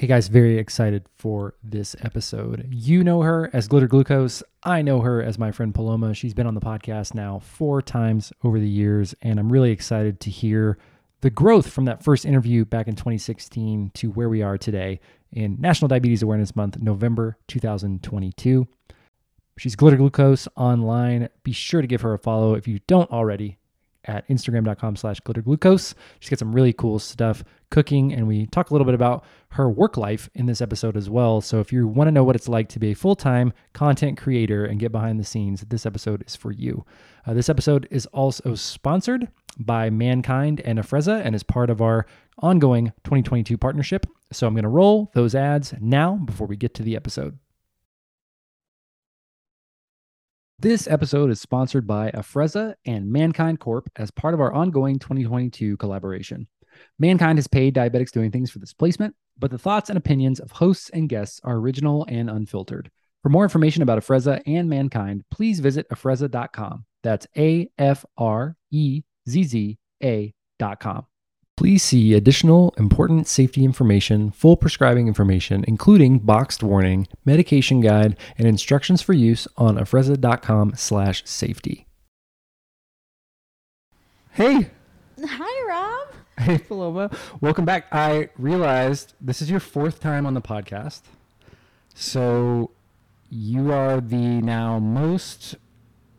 Hey guys, very excited for this episode. You know her as Glitter Glucose. I know her as my friend Paloma. She's been on the podcast now four times over the years, and I'm really excited to hear the growth from that first interview back in 2016 to where we are today in National Diabetes Awareness Month, November 2022. She's Glitter Glucose online. Be sure to give her a follow if you don't already at instagram.com slash glitterglucose. She's got some really cool stuff cooking, and we talk a little bit about her work life in this episode as well. So if you want to know what it's like to be a full-time content creator and get behind the scenes, this episode is for you. Uh, this episode is also sponsored by MannKind and Afrezza and is part of our ongoing 2022 partnership. So I'm going to roll those ads now before we get to the episode. This episode is sponsored by Afrezza and MannKind Corp as part of our ongoing 2022 collaboration. MannKind has paid Diabetics Doing Things for this placement, but the thoughts and opinions of hosts and guests are original and unfiltered. For more information about Afrezza and MannKind, please visit afrezza.com. That's A F R E Z Z A.com. Please see additional important safety information, full prescribing information, including boxed warning, medication guide, and instructions for use on afrezza.com slash safety. Hey, Hi, Rob. hey Paloma. Welcome back. I realized this is your fourth time on the podcast. So you are the now most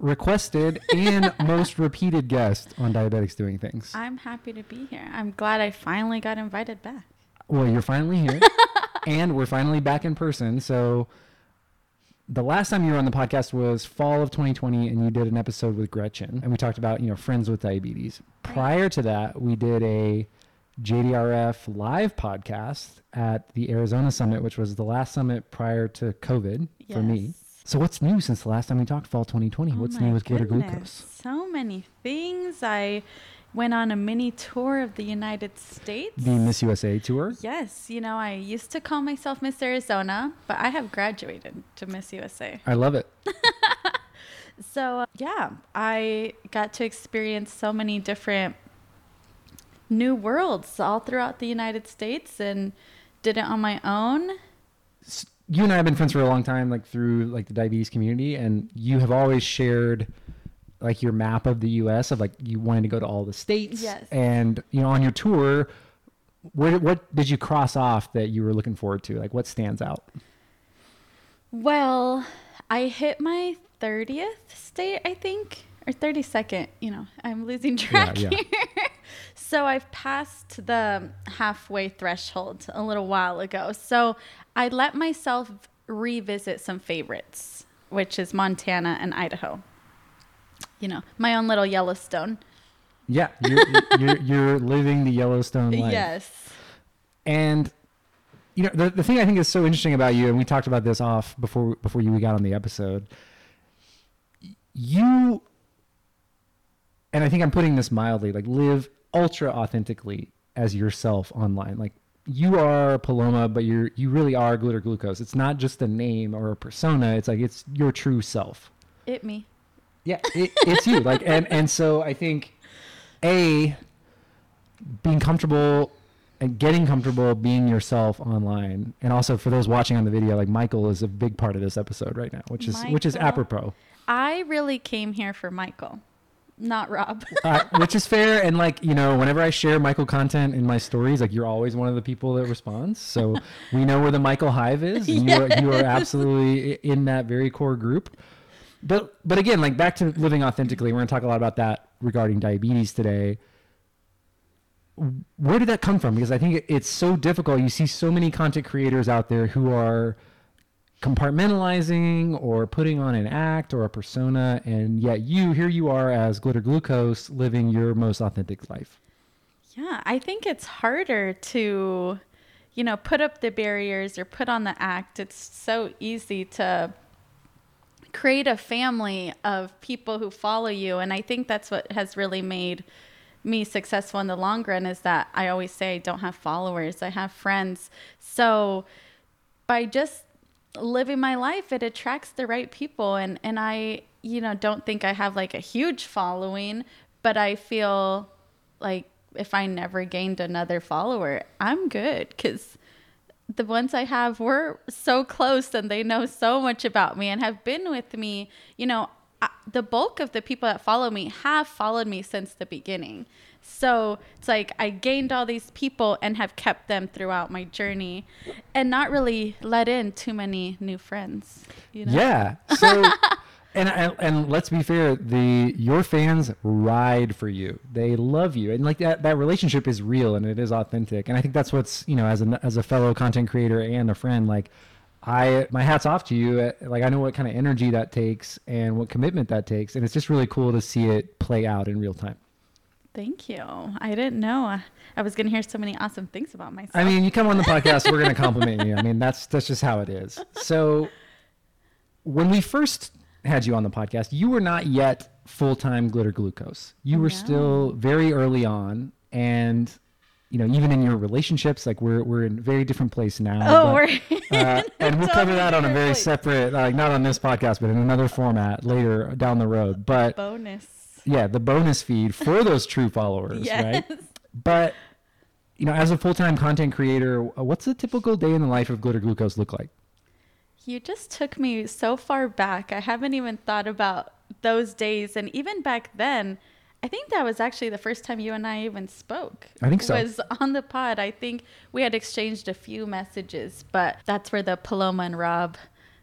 requested and most repeated guest on Diabetics Doing Things. I'm happy to be here. I'm glad I finally got invited back. Well, you're finally here, and we're finally back in person. So, the last time you were on the podcast was fall of 2020, and you did an episode with Gretchen, and we talked about you know friends with diabetes. Prior to that, we did a JDRF live podcast at the Arizona Summit, which was the last summit prior to COVID for me. So, what's new since the last time we talked, fall 2020? Oh what's new with Glitter. Glucose? So many things. I went on a mini tour of the United States. The Miss USA tour. yes, you know, I used to call myself Miss Arizona, but I have graduated to Miss USA. I love it. So, uh, yeah, I got to experience so many different new worlds all throughout the United States and did it on my own. You and I have been friends for a long time, like through like the diabetes community, and you have always shared like your map of the U.S. of like you wanted to go to all the states. Yes. And you know, on your tour, where what did you cross off that you were looking forward to? Like, what stands out? Well, I hit my 30th state, I think, or 32nd. You know, I'm losing track yeah. here. so I've passed the halfway threshold a little while ago. So I let myself revisit some favorites, which is Montana and Idaho. You know, my own little Yellowstone. Yeah, you're you're, you're living the Yellowstone life. Yes. And you know, the, the thing I think is so interesting about you, and we talked about this off before before you we got on the episode. You and I think I'm putting this mildly, like live ultra authentically as yourself online. Like you are Paloma, but you're you really are glitter glucose. It's not just a name or a persona. It's like it's your true self. It me. Yeah, it, it's you. Like, and and so I think, a, being comfortable and getting comfortable being yourself online, and also for those watching on the video, like Michael is a big part of this episode right now, which is which is apropos, I really came here for Michael, not Rob. uh, which is fair. And like you know, whenever I share Michael content in my stories, like you're always one of the people that responds. So we know where the Michael Hive is, and you are you are absolutely in that very core group. But but again, like back to living authentically, we're gonna talk a lot about that regarding diabetes today. Where did that come from? Because I think it's so difficult. You see so many content creators out there who are compartmentalizing or putting on an act or a persona, and yet you here you are as glitter glucose living your most authentic life. Yeah, I think it's harder to, you know, put up the barriers or put on the act. It's so easy to create a family of people who follow you. And I think that's what has really made me successful in the long run is that I always say I don't have followers, I have friends. So by just living my life, it attracts the right people. And, and I, you know, don't think I have like a huge following, but I feel like if I never gained another follower, I'm good because the ones I have were so close and they know so much about me and have been with me. You know, I, the bulk of the people that follow me have followed me since the beginning. So it's like I gained all these people and have kept them throughout my journey and not really let in too many new friends. You know? Yeah. So, and, and and let's be fair, the your fans ride for you. They love you, and like that that relationship is real and it is authentic. And I think that's what's you know as a as a fellow content creator and a friend, like I my hats off to you. Uh, Like I know what kind of energy that takes and what commitment that takes, and it's just really cool to see it play out in real time. Thank you. I didn't know I was going to hear so many awesome things about myself. I mean, you come on the podcast, we're going to compliment you. I mean, that's that's just how it is. So, when we first had you on the podcast, you were not yet full time glitter glucose. You were No. still very early on, and you know, even in your relationships, like we're we're in a very different place now. oh, but, we're uh, and we'll cover that on a very place. separate, like not on this podcast, but in another format later down the road. But bonus. Yeah, the bonus feed for those true followers, Yes. right? But you know, as a full-time content creator, uh, what's a typical day in the life of Glitter Glucose look like? You just took me so far back. I haven't even thought about those days. And even back then, I think that was actually the first time you and I even spoke. I think so. Was on the pod. I think we had exchanged a few messages, but that's where the Paloma and Rob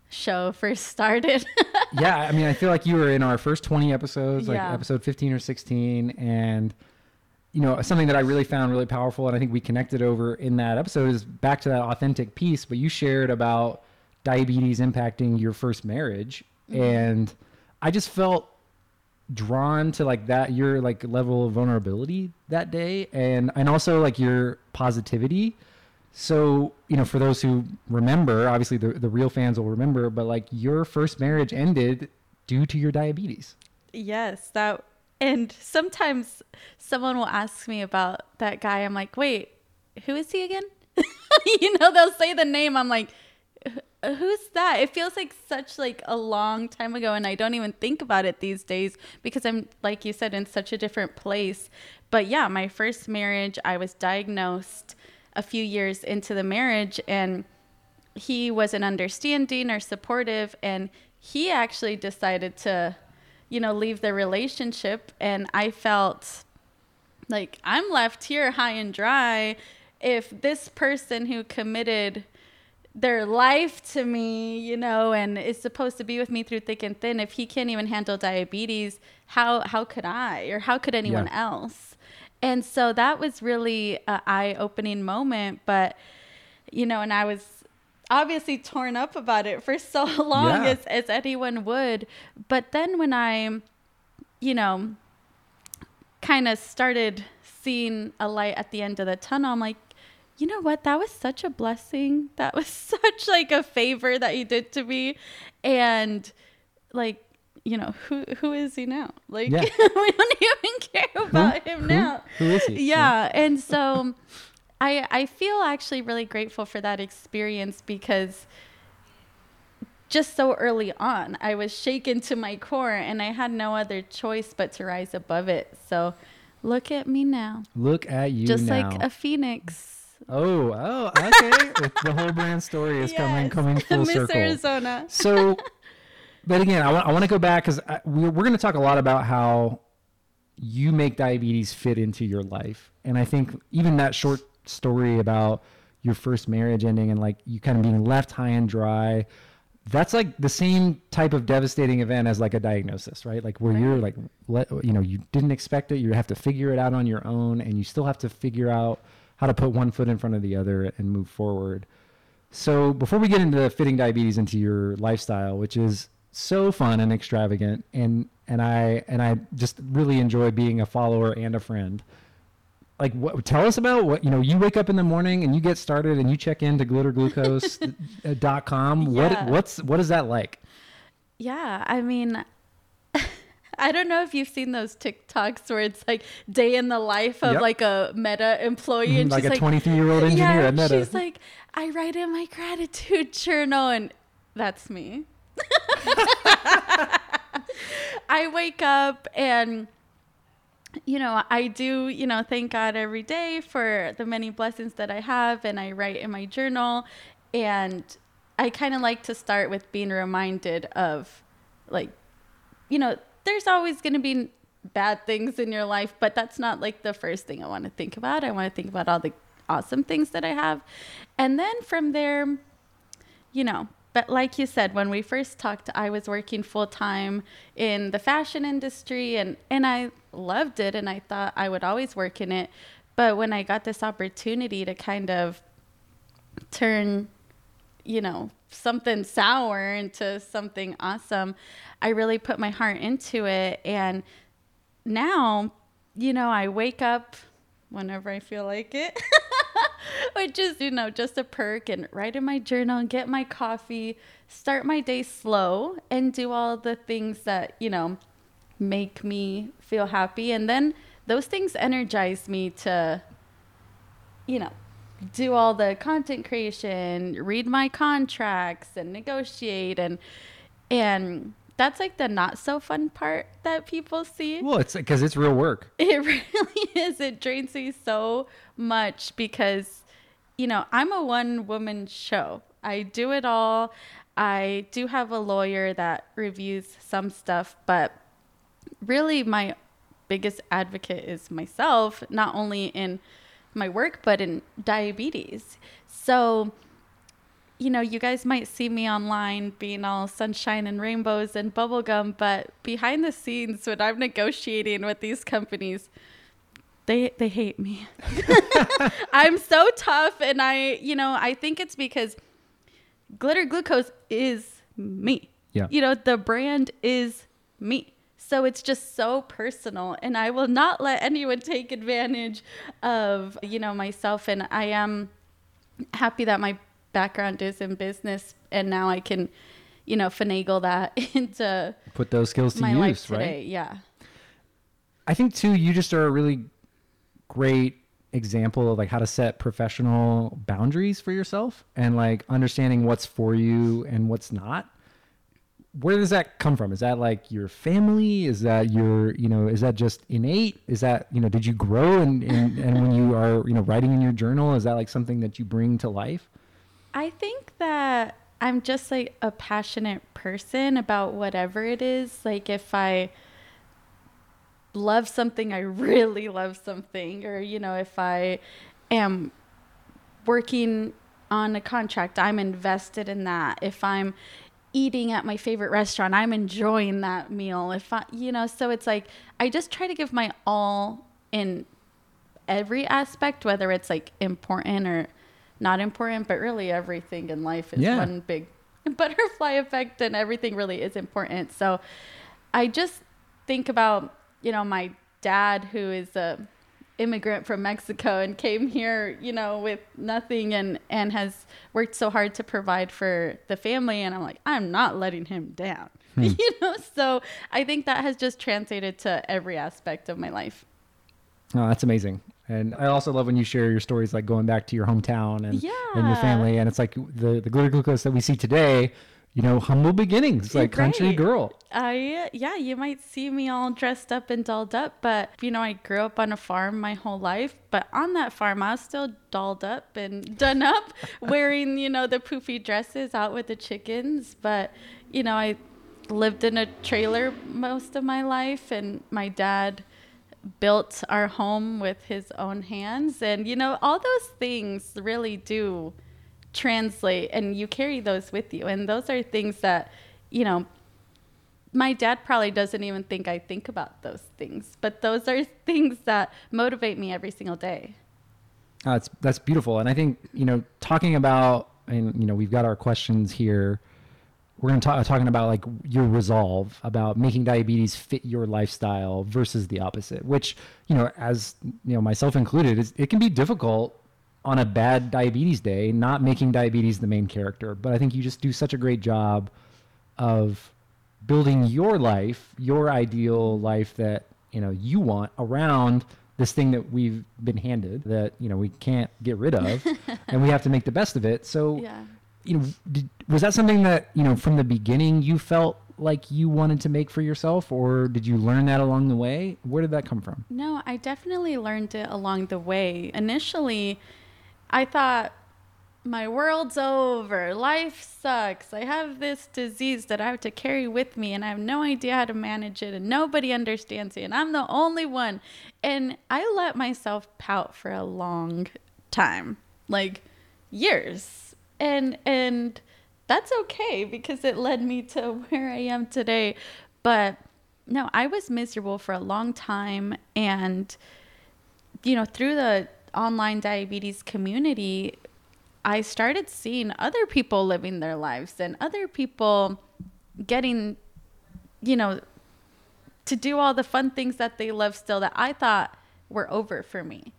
show first started. yeah, I mean, I feel like you were in our first 20 episodes, like Yeah. episode 15 or 16, and you know, something that I really found really powerful, and I think we connected over in that episode is back to that authentic piece. But you shared about diabetes impacting your first marriage, mm-hmm. and I just felt drawn to like that your like level of vulnerability that day and and also like your positivity so you know for those who remember obviously the, the real fans will remember but like your first marriage ended due to your diabetes Yes, that and sometimes someone will ask me about that guy. I'm like, "Wait, who is he again?" you know, they'll say the name. I'm like, "Who's that?" It feels like such like a long time ago and I don't even think about it these days because I'm like you said in such a different place. But yeah, my first marriage, I was diagnosed a few years into the marriage and he wasn't understanding or supportive and he actually decided to you know leave the relationship. And i felt like i'm left here high and dry. If this person who committed their life to me you know and is supposed to be with me through thick and thin if he can't even handle diabetes how how could i? Or how could anyone Yeah. else and so that was really an eye-opening moment but you know, and I was obviously torn up about it for so long Yeah. as, as anyone would. But then when I, you know, kind of started seeing a light at the end of the tunnel, I'm like, you know what? That was such a blessing. That was such like a favor that you did to me. And like, you know, who who is he now? Like Yeah. we don't even care about him Who- now. who is he? Yeah. And so I I feel actually really grateful for that experience because just so early on, I was shaken to my core and I had no other choice but to rise above it. So look at me now. look at you just now like a phoenix. oh oh okay the whole brand story is coming coming full Miss circle Arizona. so but again i want, I want to go back because uh, we're, we're going to talk a lot about how you make diabetes fit into your life. And i think even that short story about your first marriage ending and like you kind of being left high and dry that's like the same type of devastating event as like a diagnosis right? Like where you're like let you know you didn't expect it you have to figure it out on your own and you still have to figure out how to put one foot in front of the other and move forward. So before we get into fitting diabetes into your lifestyle, which is so fun and extravagant, and and I and I just really enjoy being a follower and a friend. Like, what, tell us about what you know. You wake up in the morning and you get started and you check into glitterglucose.com. Uh, what Yeah. what's what is that like? Yeah, I mean, I don't know if you've seen those TikToks where it's like day in the life of Yep. like a Meta employee, mm-hmm, and like she's a like, 23 year old engineer yeah, at Meta. she's like, I write in my gratitude journal, and that's me. I wake up and you know, I do, you know, thank God every day for the many blessings that I have and I write in my journal and I kind of like to start with being reminded of like you know, there's always going to be bad things in your life, but that's not like the first thing I want to think about. I want to think about all the awesome things that I have. And then from there, you know, but like you said, when we first talked, I was working full time in the fashion industry and, and I loved it and I thought I would always work in it. But when I got this opportunity to kind of turn, you know, something sour into something awesome, I really put my heart into it. And now, you know, I wake up whenever I feel like it. Which is, you know, just a perk and write in my journal and get my coffee, start my day slow and do all the things that, you know, make me feel happy. And then those things energize me to, you know, do all the content creation, read my contracts and negotiate and and that's like the not so fun part that people see. Well, it's because it's real work. It really is. It drains me so much because, you know, I'm a one woman show. I do it all. I do have a lawyer that reviews some stuff, but really my biggest advocate is myself, not only in my work, but in diabetes. So, you know, you guys might see me online being all sunshine and rainbows and bubblegum, but behind the scenes, when I'm negotiating with these companies, they they hate me. I'm so tough, and I, you know, I think it's because glitter glucose is me. Yeah. You know, the brand is me. So it's just so personal, and I will not let anyone take advantage of, you know, myself. And I am happy that my background is in business, and now I can, you know, finagle that into put those skills to use, right? Yeah. I think too, you just are a really great example of like how to set professional boundaries for yourself and like understanding what's for you and what's not. Where does that come from? Is that like your family? Is that your, you know, is that just innate? Is that, you know, did you grow and, and, and when you are, you know, writing in your journal, is that like something that you bring to life? I think that I'm just like a passionate person about whatever it is. Like if I love something, I really love something. Or, you know, if I am working on a contract, I'm invested in that. If I'm eating at my favorite restaurant, I'm enjoying that meal. If I, you know, so it's like I just try to give my all in every aspect, whether it's like important or not important, but really everything in life is Yeah. one big butterfly effect and everything really is important. So I just think about, you know, my dad who is a immigrant from Mexico and came here, you know, with nothing and and has worked so hard to provide for the family and I'm like, I'm not letting him down. Hmm. You know, so I think that has just translated to every aspect of my life. Oh, that's amazing. And I also love when you share your stories, like going back to your hometown and, and your family. And it's like the, the glitter glucose that we see today, you know, humble beginnings, like country girl. I yeah, you might see me all dressed up and dolled up, but you know, I grew up on a farm my whole life. But on that farm, I was still dolled up and done up, wearing you know the poofy dresses out with the chickens. But you know, I lived in a trailer most of my life, and my dad built our home with his own hands, and you know, all those things really do translate and you carry those with you and those are things that you know my dad probably doesn't even think I think about those things, but those are things that motivate me every single day. It's, that's beautiful. And I think, you know, talking about, and, you know, we've got our questions here. We're going to talk talking about like your resolve about making diabetes fit your lifestyle versus the opposite, which, you know, as, you know, myself included, is, it can be difficult on a bad diabetes day, not making diabetes the main character. But I think you just do such a great job of building your life, your ideal life that you know you want around this thing that we've been handed that you know we can't get rid of, and we have to make the best of it. So, Yeah. You know, did, was that something that you know from the beginning you felt like you wanted to make for yourself, or did you learn that along the way? Where did that come from? No, I definitely learned it along the way. Initially, I thought my world's over. Life sucks. I have this disease that I have to carry with me and I have no idea how to manage it and nobody understands it and I'm the only one. And I let myself pout for a long time. Like years. And and that's okay because it led me to where I am today. But no, I was miserable for a long time and you know, through the online diabetes community, I started seeing other people living their lives and other people getting, you know, to do all the fun things that they love still that I thought were over for me.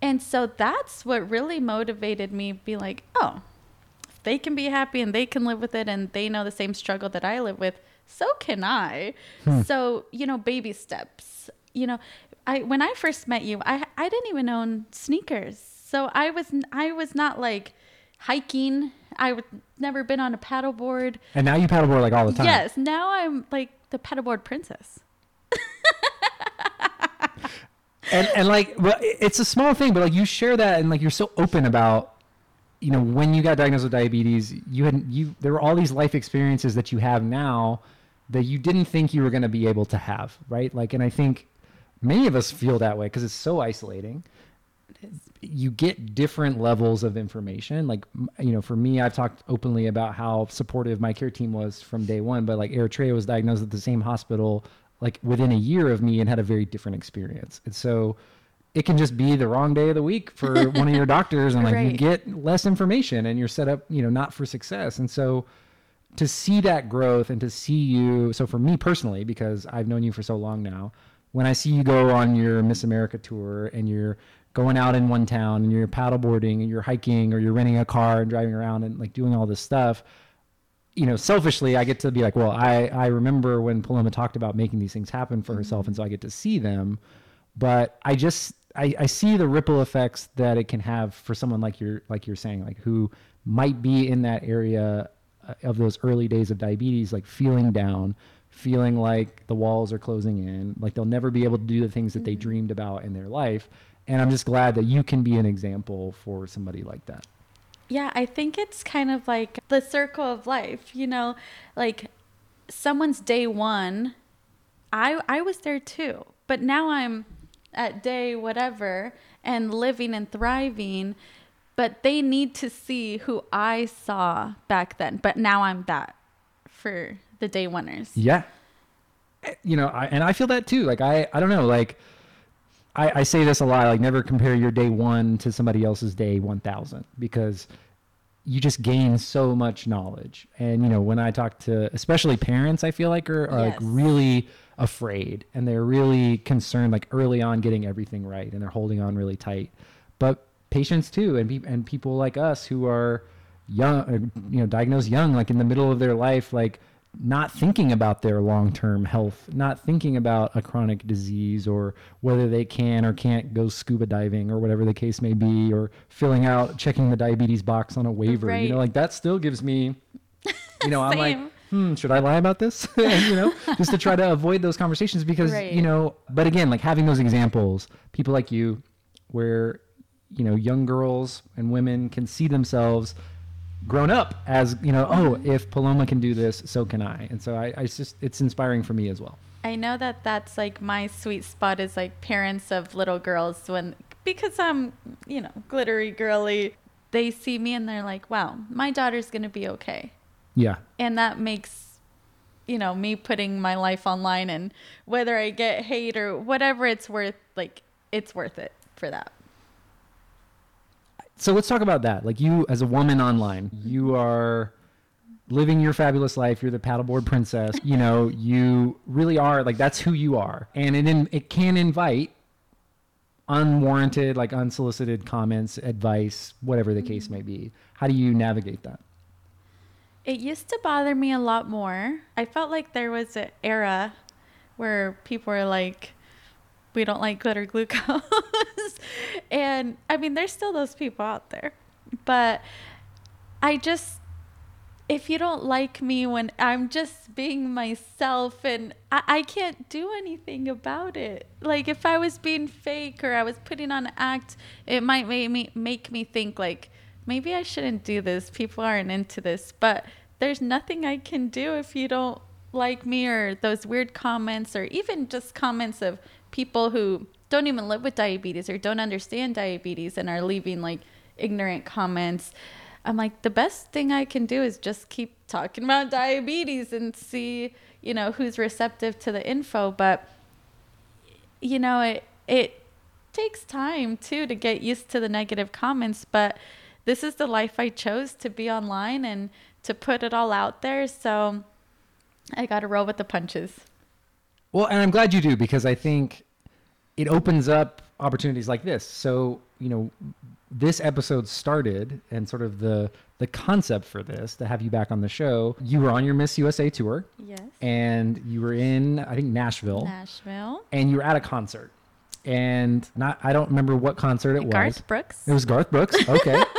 And so that's what really motivated me be like, oh, they can be happy and they can live with it and they know the same struggle that I live with, so can I. Hmm. So, you know, baby steps. You know, I when I first met you, I I didn't even own sneakers. So I was I was not like hiking. I would never been on a paddleboard. And now you paddleboard like all the time. Yes, now I'm like the paddleboard princess. and and like well, it's a small thing, but like you share that and like you're so open about you know when you got diagnosed with diabetes, you had you there were all these life experiences that you have now that you didn't think you were going to be able to have, right? Like and I think many of us feel that way because it's so isolating you get different levels of information. Like, you know, for me, I've talked openly about how supportive my care team was from day one, but like Eritrea was diagnosed at the same hospital, like within a year of me and had a very different experience. And so it can just be the wrong day of the week for one of your doctors and like right. you get less information and you're set up, you know, not for success. And so to see that growth and to see you, so for me personally, because I've known you for so long now, when I see you go on your Miss America tour and you're going out in one town and you're paddleboarding and you're hiking or you're renting a car and driving around and like doing all this stuff you know selfishly i get to be like well i i remember when paloma talked about making these things happen for herself and mm-hmm. so i get to see them but i just I, I see the ripple effects that it can have for someone like you're like you're saying like who might be in that area uh, of those early days of diabetes like feeling down feeling like the walls are closing in like they'll never be able to do the things that they mm-hmm. dreamed about in their life and I'm just glad that you can be an example for somebody like that. Yeah, I think it's kind of like the circle of life, you know, like someone's day 1, I I was there too. But now I'm at day whatever and living and thriving, but they need to see who I saw back then. But now I'm that for the day oneers. Yeah. You know, I, and I feel that too. Like I I don't know, like I, I say this a lot, like never compare your day one to somebody else's day 1000 because you just gain so much knowledge. And, you know, when I talk to especially parents, I feel like are, are yes. like really afraid and they're really concerned, like early on getting everything right and they're holding on really tight. But patients too, and, pe- and people like us who are young, uh, you know, diagnosed young, like in the middle of their life, like not thinking about their long term health, not thinking about a chronic disease or whether they can or can't go scuba diving or whatever the case may be, or filling out, checking the diabetes box on a waiver. Right. You know, like that still gives me, you know, I'm like, hmm, should I lie about this? you know, just to try to avoid those conversations because, right. you know, but again, like having those examples, people like you, where, you know, young girls and women can see themselves grown up as you know oh if paloma can do this so can i and so i, I just it's inspiring for me as well i know that that's like my sweet spot is like parents of little girls when because i'm you know glittery girly they see me and they're like wow my daughter's gonna be okay yeah and that makes you know me putting my life online and whether i get hate or whatever it's worth like it's worth it for that so let's talk about that. Like you, as a woman online, you are living your fabulous life. You're the paddleboard princess. You know, you really are like that's who you are, and it in, it can invite unwarranted, like unsolicited comments, advice, whatever the case mm-hmm. may be. How do you navigate that? It used to bother me a lot more. I felt like there was an era where people were like, we don't like glitter glucose. and I mean, there's still those people out there. But I just, if you don't like me when I'm just being myself and I, I can't do anything about it. Like if I was being fake or I was putting on an act, it might make me make me think like maybe I shouldn't do this. People aren't into this. But there's nothing I can do if you don't like me or those weird comments or even just comments of people who don't even live with diabetes or don't understand diabetes and are leaving like ignorant comments. I'm like, the best thing I can do is just keep talking about diabetes and see, you know, who's receptive to the info. But, you know, it, it takes time too to get used to the negative comments. But this is the life I chose to be online and to put it all out there. So I got to roll with the punches. Well, and I'm glad you do because I think it opens up opportunities like this. So, you know, this episode started and sort of the the concept for this to have you back on the show you were on your miss usa tour. Yes. And you were in i think nashville. Nashville. And you were at a concert. And not i don't remember what concert it garth was. Garth brooks. It was garth brooks? Okay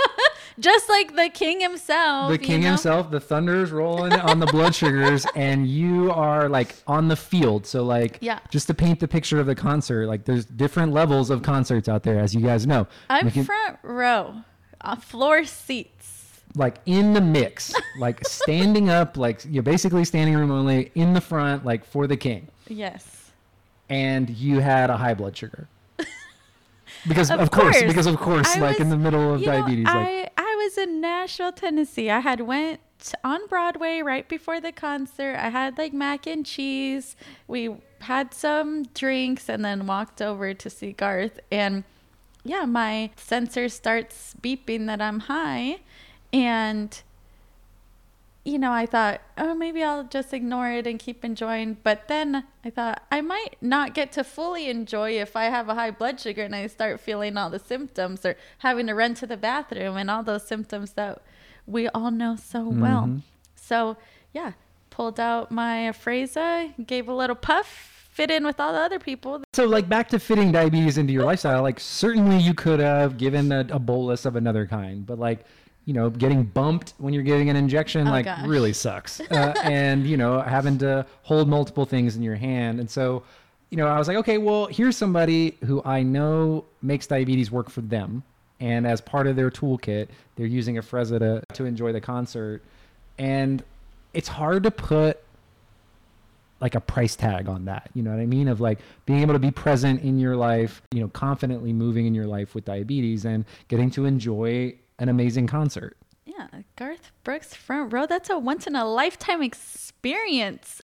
just like the king himself the king you know? himself the thunder's rolling on the blood sugars and you are like on the field so like Yeah. just to paint the picture of the concert like there's different levels of concerts out there as you guys know i'm it- front row uh, floor seats like in the mix, like standing up, like you're basically standing room only in the front, like for the king. yes And you had a high blood sugar. Because of, Of course, course. because of course, I was- like in the middle of you know, diabetes, like I was in Nashville, Tennessee. I had went on Broadway right before the concert. I had like mac and cheese. We had some drinks and then walked over to see Garth. And yeah, my sensor starts beeping that I'm high. And you know, I thought, oh, maybe I'll just ignore it and keep enjoying. But then I thought, I might not get to fully enjoy if I have a high blood sugar and I start feeling all the symptoms or having to run to the bathroom and all those symptoms that we all know so well. Mhm. So, yeah, pulled out my Afrezza, gave a little puff, fit in with all the other people. so like back to fitting diabetes into your lifestyle, like certainly you could have given a, a bolus of another kind, but like you know, getting bumped when you're getting an injection Oh, like gosh. really sucks. Uh, and you know, having to hold multiple things in your hand. And so, you know, I was like, okay, well, here's somebody who I know makes diabetes work for them. And as part of their toolkit, they're using Afrezza to, to enjoy the concert. And it's hard to put like a price tag on that. You know what I mean? Of like being able to be present in your life, you know, confidently moving in your life with diabetes and getting to enjoy an amazing concert. Yeah, Garth Brooks front row. That's a once in a lifetime experience.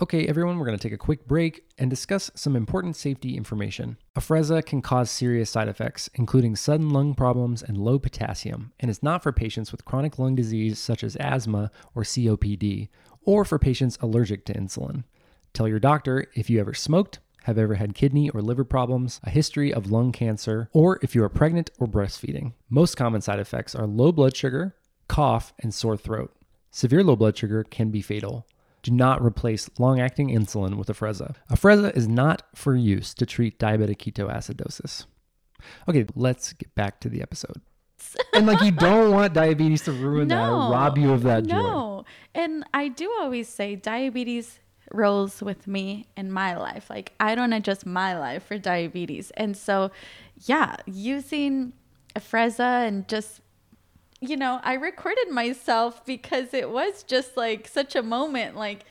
Okay, everyone, we're going to take a quick break and discuss some important safety information. Afrezza can cause serious side effects, including sudden lung problems and low potassium, and is not for patients with chronic lung disease such as asthma or COPD, or for patients allergic to insulin. Tell your doctor if you ever smoked, have ever had kidney or liver problems, a history of lung cancer, or if you are pregnant or breastfeeding. Most common side effects are low blood sugar, cough, and sore throat. Severe low blood sugar can be fatal. Do not replace long acting insulin with Afrezza. Afrezza is not for use to treat diabetic ketoacidosis. Okay, let's get back to the episode. and like, you don't want diabetes to ruin that or rob you of that joy. No. And I do always say diabetes rolls with me in my life. Like I don't adjust my life for diabetes. And so yeah, using Afrezza and just you know, I recorded myself because it was just like such a moment like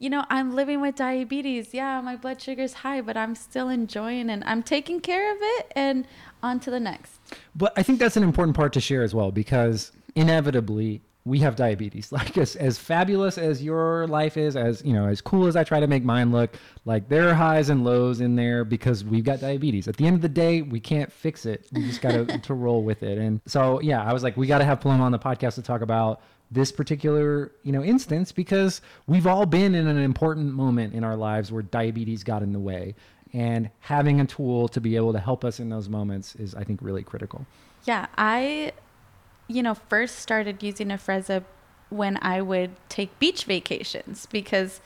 you know, I'm living with diabetes. Yeah, my blood sugar's high, but I'm still enjoying and I'm taking care of it and on to the next. But I think that's an important part to share as well because inevitably we have diabetes. Like as, as fabulous as your life is, as you know, as cool as I try to make mine look, like there are highs and lows in there because we've got diabetes. At the end of the day, we can't fix it. We just got to to roll with it. And so yeah, I was like, we got to have Paloma on the podcast to talk about this particular you know instance because we've all been in an important moment in our lives where diabetes got in the way and having a tool to be able to help us in those moments is i think really critical Yeah, I, you know, first started using Afrezza when I would take beach vacations because,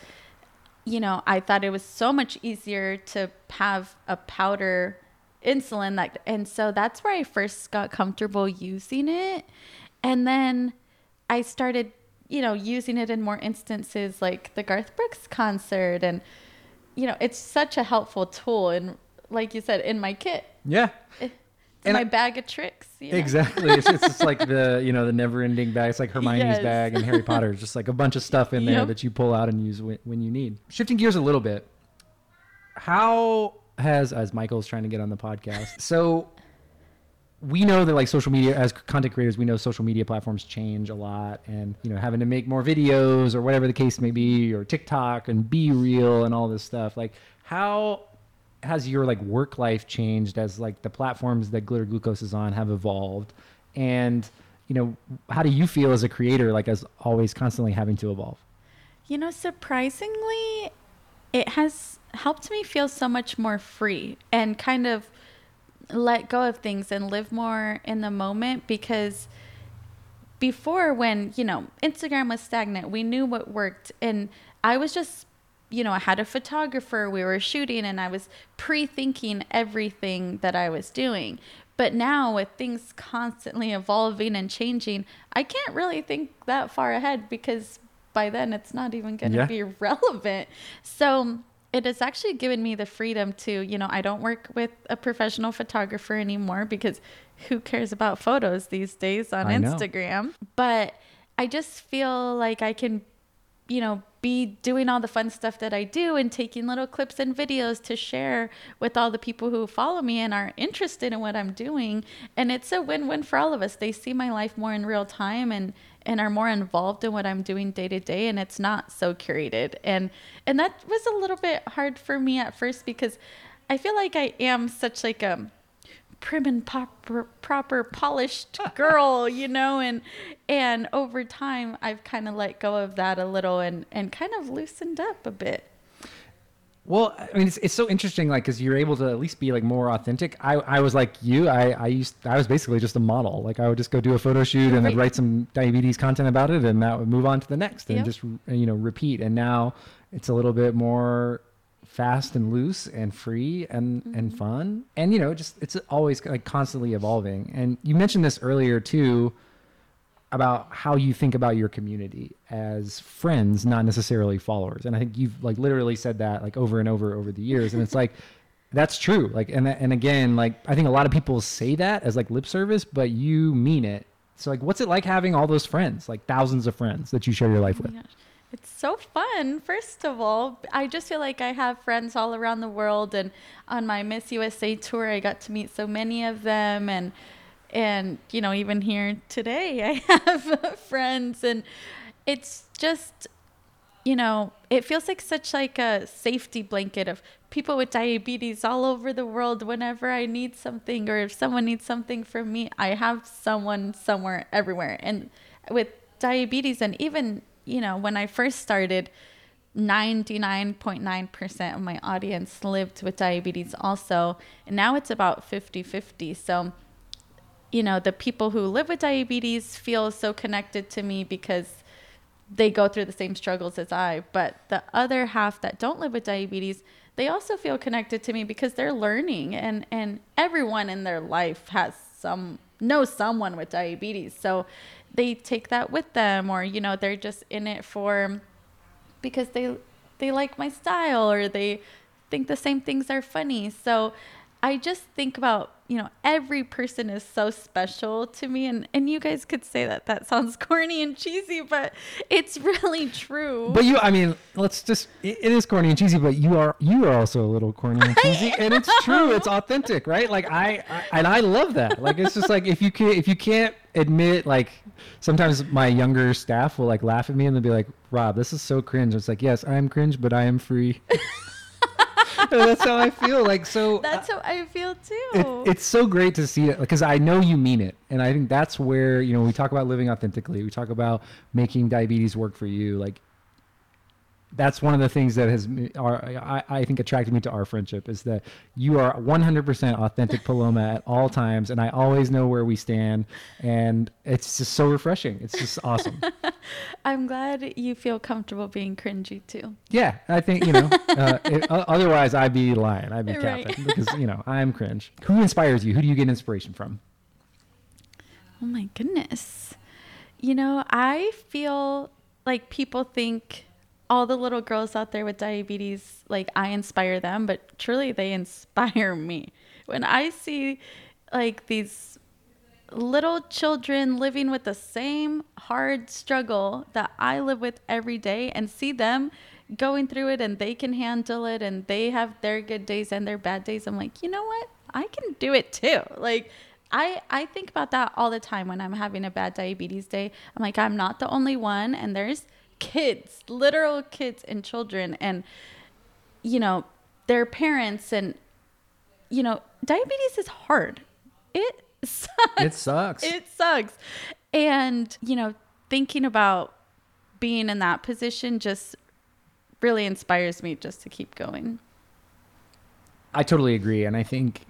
you know, I thought it was so much easier to have a powder insulin like and so that's where I first got comfortable using it, and then I started you know, using it in more instances like the Garth Brooks concert. And, you know, it's such a helpful tool. And like you said, in my kit, Yeah. it's And my I- bag of tricks. You know? Exactly. It's, it's just like the you know the never-ending bag. It's like Hermione's Yes. bag and Harry Potter. It's just like a bunch of stuff in there Yep. that you pull out and use when, when you need. Shifting gears a little bit, how has as Michael's trying to get on the podcast? So we know that like social media as content creators, we know social media platforms change a lot, and you know having to make more videos or whatever the case may be, or TikTok and BeReal and all this stuff. Like how has your like work life changed as like the platforms that glitter glucose is on have evolved? And you know how do you feel as a creator like as always constantly having to evolve? You know, surprisingly, it has helped me feel so much more free and kind of let go of things and live more in the moment because before when, you know, Instagram was stagnant, we knew what worked. And I was just you know, I had a photographer, we were shooting and I was pre-thinking everything that I was doing. But now with things constantly evolving and changing, I can't really think that far ahead because by then it's not even going to Yeah. be relevant. So it has actually given me the freedom to, you know, I don't work with a professional photographer anymore because who cares about photos these days on I know. Instagram? But I just feel like I can, you know, be doing all the fun stuff that I do and taking little clips and videos to share with all the people who follow me and are interested in what I'm doing. And it's a win-win for all of us. They see my life more in real time and and are more involved in what I'm doing day to day and it's not so curated. And and that was a little bit hard for me at first because I feel like I am such like a prim and proper, proper polished girl, you know, and and over time I've kind of let go of that a little and and kind of loosened up a bit. well i mean it's, it's so interesting like because you're able to at least be like more authentic i i was like you i i used i was basically just a model like i would just go do a photo shoot and then Right. write some diabetes content about it and that would move on to the next and Yep. just you know repeat and now it's a little bit more fast and loose and free and and mm-hmm. fun. And you know just it's always like constantly evolving. And you mentioned this earlier too about how you think about your community as friends not necessarily followers. And i think you've like literally said that like over and over over the years. And it's like that's true. Like and and again like i think a lot of people say that as like lip service but you mean it. So like what's it like having all those friends like thousands of friends that you share your life Oh with? gosh. It's so fun. First of all, I just feel like I have friends all around the world and on my Miss USA tour I got to meet so many of them and and you know even here today I have friends and it's just you know, it feels like such like a safety blanket of people with diabetes all over the world whenever I need something or if someone needs something from me, I have someone somewhere everywhere. And with diabetes and even, you know, when I first started 99.9% of my audience lived with diabetes also, and now it's about 50-50. So you know, the people who live with diabetes feel so connected to me because they go through the same struggles as I. But the other half that don't live with diabetes, they also feel connected to me because they're learning and and everyone in their life has some knows someone with diabetes. So they take that with them or you know, they're just in it for because they they like my style or they think the same things are funny. So I just think about, you know, every person is so special to me and and you guys could say that that sounds corny and cheesy, but it's really true. But you, I mean, let's just, it, it is corny and cheesy, but you are, you are also a little corny and cheesy and it's true. It's authentic, right? Like I, I, and I love that. Like, it's just like, if you can, if you can't admit, like sometimes my younger staff will like laugh at me and they'll be like, Rob, this is so cringe. It's like, yes, I am cringe, but I am free. That's how I feel. Like, so That's uh, how I feel too. it, it's so great to see it because I know you mean it, and I think that's where you know we talk about living authentically. We talk about making diabetes work for you. Like that's one of the things that has our, I, I think attracted me to our friendship is that you are 100% authentic Paloma at all times, and I always know where we stand, and it's just so refreshing. It's just awesome. I'm glad you feel comfortable being cringy too. Yeah, I think you know. Uh, it, otherwise, I'd be lying. I'd be Right. capping because you know I'm cringe. Who inspires you? Who do you get inspiration from? Oh my goodness. You know, I feel like people think all the little girls out there with diabetes, like I inspire them, but truly they inspire me. When I see like these little children living with the same hard struggle that I live with every day and see them going through it and they can handle it and they have their good days and their bad days, I'm like, you know what? I can do it too. Like, I, I think about that all the time when I'm having a bad diabetes day. I'm like, I'm not the only one. And there's kids, literal kids and children, and, you know, their parents. And, you know, diabetes is hard. It sucks. It sucks. It sucks. And, you know, thinking about being in that position just really inspires me just to keep going. I totally agree. And I think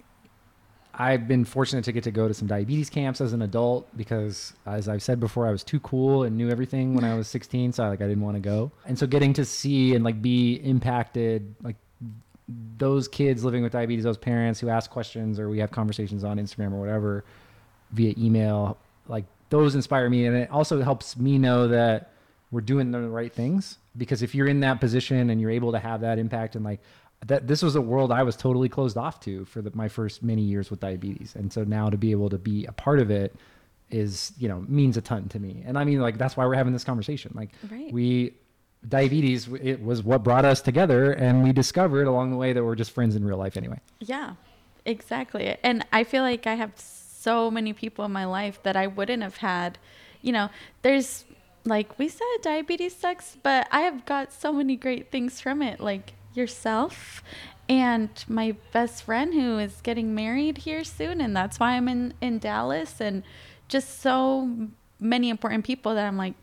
I've been fortunate to get to go to some diabetes camps as an adult because, as I've said before, I was too cool and knew everything when I was 16, so I, like I didn't want to go. And so, getting to see and like be impacted, like those kids living with diabetes, those parents who ask questions, or we have conversations on Instagram or whatever via email, like those inspire me, and it also helps me know that we're doing the right things. Because if you're in that position and you're able to have that impact and like that this was a world I was totally closed off to for the, my first many years with diabetes. And so now to be able to be a part of it is, you know, means a ton to me. And I mean, like, that's why we're having this conversation. Like Right. we, diabetes, it was what brought us together. And we discovered along the way that we're just friends in real life anyway. Yeah, exactly. And I feel like I have so many people in my life that I wouldn't have had. You know, there's like we said, diabetes sucks, but I have got so many great things from it, like yourself and my best friend who is getting married here soon. And that's why I'm in, in Dallas and just so many important people that I'm like,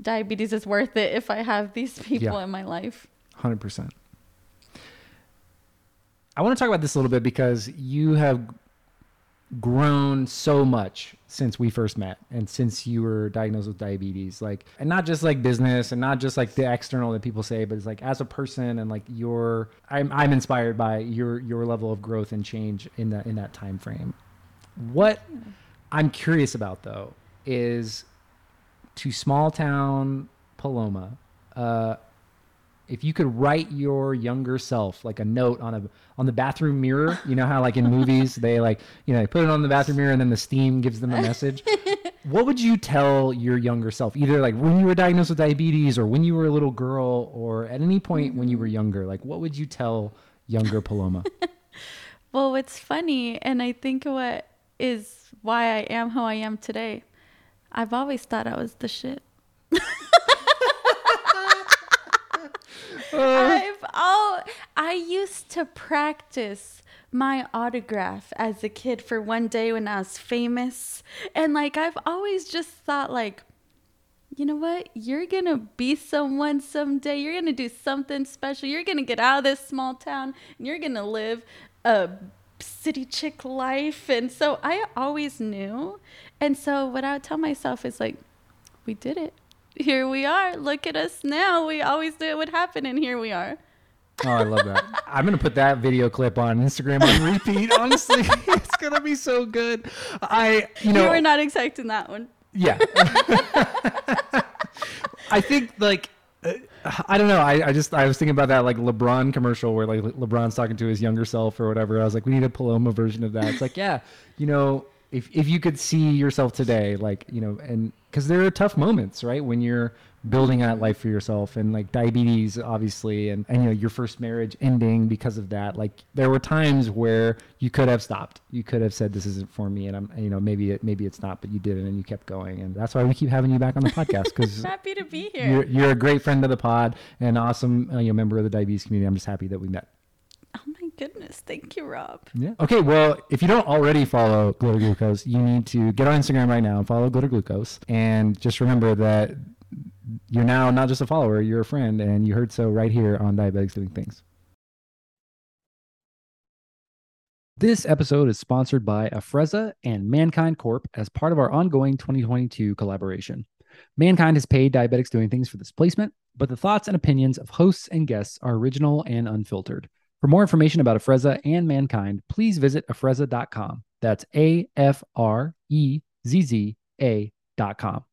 diabetes is worth it if I have these people Yeah. in my life. 100%. I want to talk about this a little bit because you have grown so much since we first met and since you were diagnosed with diabetes like and not just like business and not just like the external that people say but it's like as a person and like your I'm I'm inspired by your your level of growth and change in that in that time frame. What I'm curious about though is to small town Paloma uh if you could write your younger self like a note on a on the bathroom mirror, you know how like in movies they like you know they put it on the bathroom mirror and then the steam gives them a message. what would you tell your younger self, either like when you were diagnosed with diabetes or when you were a little girl or at any point when you were mm-hmm. younger? Like what would you tell younger Paloma? Well, what's funny, and I think what is why I am who I am today, I've always thought I was the shit. I've all I used to practice my autograph as a kid for one day when I was famous. And like I've always just thought like you know what? You're going to be someone someday. You're going to do something special. You're going to get out of this small town and you're going to live a city chick life. And so I always knew. And so what I would tell myself is like, we did it. Here we are. Look at us now. We always knew it would happen. And here we are. Oh, I love that. I'm gonna put that video clip on Instagram on repeat. Honestly, it's gonna be so good. I, you know, you were not expecting that one. Yeah. I think like uh, I don't know. I, I just I was thinking about that like LeBron commercial where like Le- LeBron's talking to his younger self or whatever. I was like, we need a Paloma version of that. It's like, yeah, you know, if if you could see yourself today, like you know, and because there are tough moments, right, when you're building that life for yourself, and like diabetes, obviously, and and you know your first marriage ending because of that. Like there were times where you could have stopped. You could have said, "This isn't for me," and I'm, you know, maybe it maybe it's not, but you didn't, and you kept going, and that's why we keep having you back on the podcast because. Happy to be here. You're, you're a great friend of the pod and awesome uh, you know, member of the diabetes community. I'm just happy that we met. My goodness. Thank you, Rob. Yeah. Okay. Well, if you don't already follow Glitter Glucose, you need to get on Instagram right now and follow Glitter Glucose. And just remember that you're now not just a follower, you're a friend. And you heard so right here on Diabetics Doing Things. This episode is sponsored by Afrezza and MannKind Corp as part of our ongoing 2022 collaboration. MannKind has paid Diabetics Doing Things for this placement, but the thoughts and opinions of hosts and guests are original and unfiltered. For more information about Afrezza and MannKind, please visit afrezza.com. That's A F R E Z Z A.com.